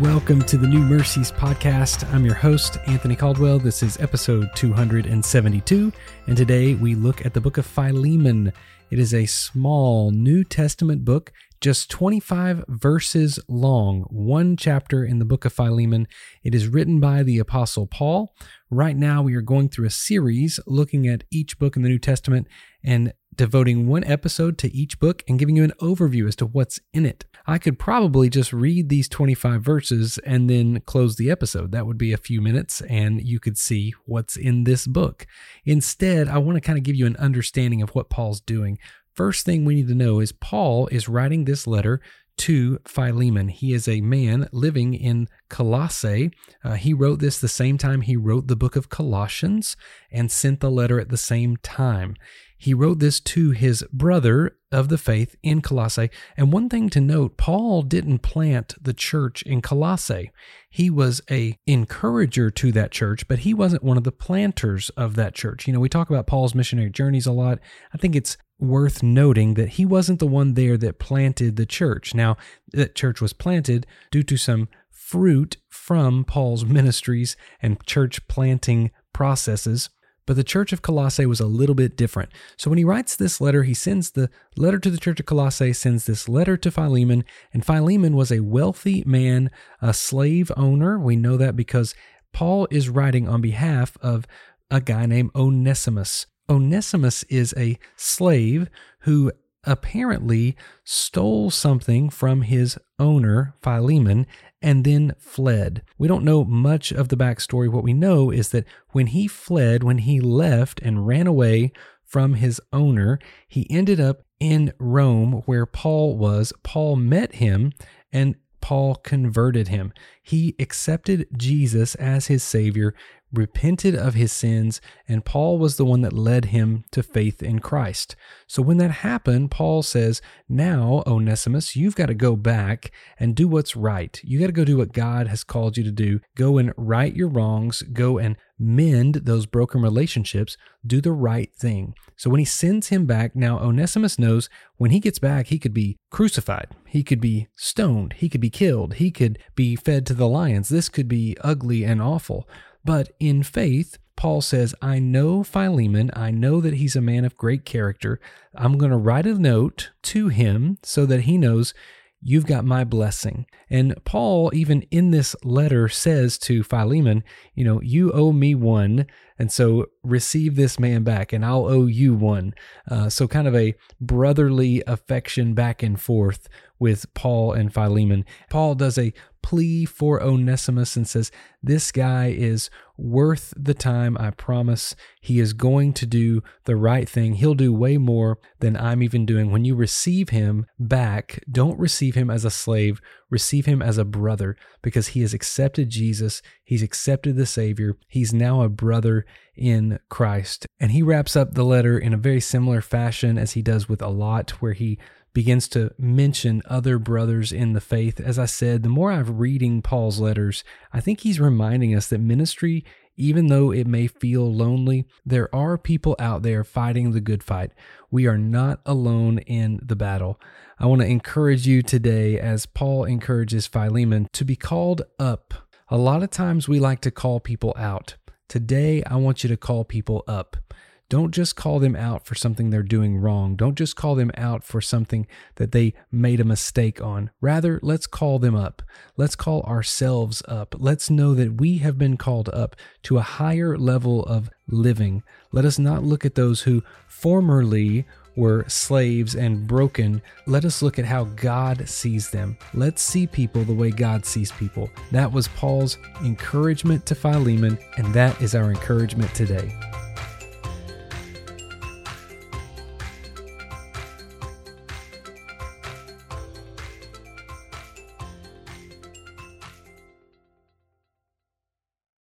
Welcome to the New Mercies podcast. I'm your host, Anthony Caldwell. This is episode 272, and today we look at the book of Philemon. It is a small New Testament book, just 25 verses long, one chapter in the book of Philemon. It is written by the Apostle Paul. Right now, we are going through a series looking at each book in the New Testament and devoting one episode to each book and giving you an overview as to what's in it. I could probably just read these 25 verses and then close the episode. That would be a few minutes and you could see what's in this book. Instead, I want to kind of give you an understanding of what Paul's doing. First thing we need to know is Paul is writing this letter to Philemon. He is a man living in Colossae. Uh, he wrote this the same time he wrote the book of Colossians and sent the letter at the same time. He wrote this to his brother of the faith in Colossae. And one thing to note, Paul didn't plant the church in Colossae. He was a encourager to that church, but he wasn't one of the planters of that church. You know, we talk about Paul's missionary journeys a lot. I think it's worth noting that he wasn't the one there that planted the church. Now, that church was planted due to some fruit from Paul's ministries and church planting processes. But the church of Colossae was a little bit different. So when he writes this letter, he sends the letter to the church of Colossae, sends this letter to Philemon. And Philemon was a wealthy man, a slave owner. We know that because Paul is writing on behalf of a guy named Onesimus. Onesimus is a slave who apparently stole something from his owner, Philemon, and then fled. We don't know much of the backstory. What we know is that when he fled, when he left and ran away from his owner, he ended up in Rome where Paul was. Paul met him and Paul converted him. He accepted Jesus as his Savior repented of his sins, and Paul was the one that led him to faith in Christ. So when that happened, Paul says, Now, Onesimus, you've got to go back and do what's right. You got to go do what God has called you to do. Go and right your wrongs, go and mend those broken relationships, do the right thing. So when he sends him back, now Onesimus knows when he gets back, he could be crucified, he could be stoned, he could be killed, he could be fed to the lions. This could be ugly and awful. But in faith, Paul says, I know Philemon. I know that he's a man of great character. I'm going to write a note to him so that he knows you've got my blessing. And Paul, even in this letter, says to Philemon, you know, you owe me one. And so receive this man back, and I'll owe you one. Uh, so, kind of a brotherly affection back and forth with Paul and Philemon. Paul does a plea for Onesimus and says, This guy is worth the time, I promise. He is going to do the right thing. He'll do way more than I'm even doing. When you receive him back, don't receive him as a slave, receive him as a brother because he has accepted Jesus. He's accepted the Savior. He's now a brother in Christ. And he wraps up the letter in a very similar fashion as he does with a lot, where he begins to mention other brothers in the faith. As I said, the more I'm reading Paul's letters, I think he's reminding us that ministry, even though it may feel lonely, there are people out there fighting the good fight. We are not alone in the battle. I want to encourage you today, as Paul encourages Philemon, to be called up. A lot of times we like to call people out. Today, I want you to call people up. Don't just call them out for something they're doing wrong. Don't just call them out for something that they made a mistake on. Rather, let's call them up. Let's call ourselves up. Let's know that we have been called up to a higher level of living. Let us not look at those who formerly were slaves and broken. Let us look at how God sees them. Let's see people the way God sees people. That was Paul's encouragement to Philemon, and that is our encouragement today.